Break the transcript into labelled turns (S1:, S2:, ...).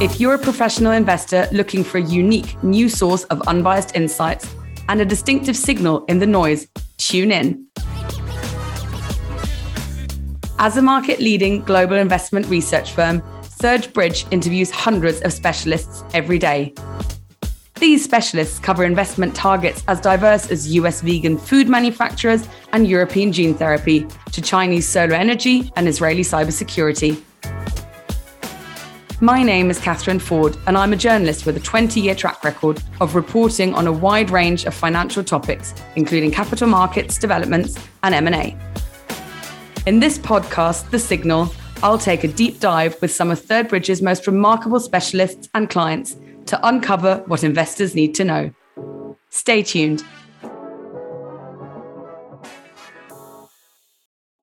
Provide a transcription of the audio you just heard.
S1: If you're a professional investor looking for a unique new source of unbiased insights and a distinctive signal in the noise, tune in. As a market leading global investment research firm, Third Bridge interviews hundreds of specialists every day. These specialists cover investment targets as diverse as US vegan food manufacturers and European gene therapy to Chinese solar energy and Israeli cybersecurity. My name is Catherine Ford, and I'm a journalist with a 20 year track record of reporting on a wide range of financial topics, including capital markets, developments, and M&A. In this podcast, The Signal, I'll take a deep dive with some of Third Bridge's most remarkable specialists and clients to uncover what investors need to know. Stay tuned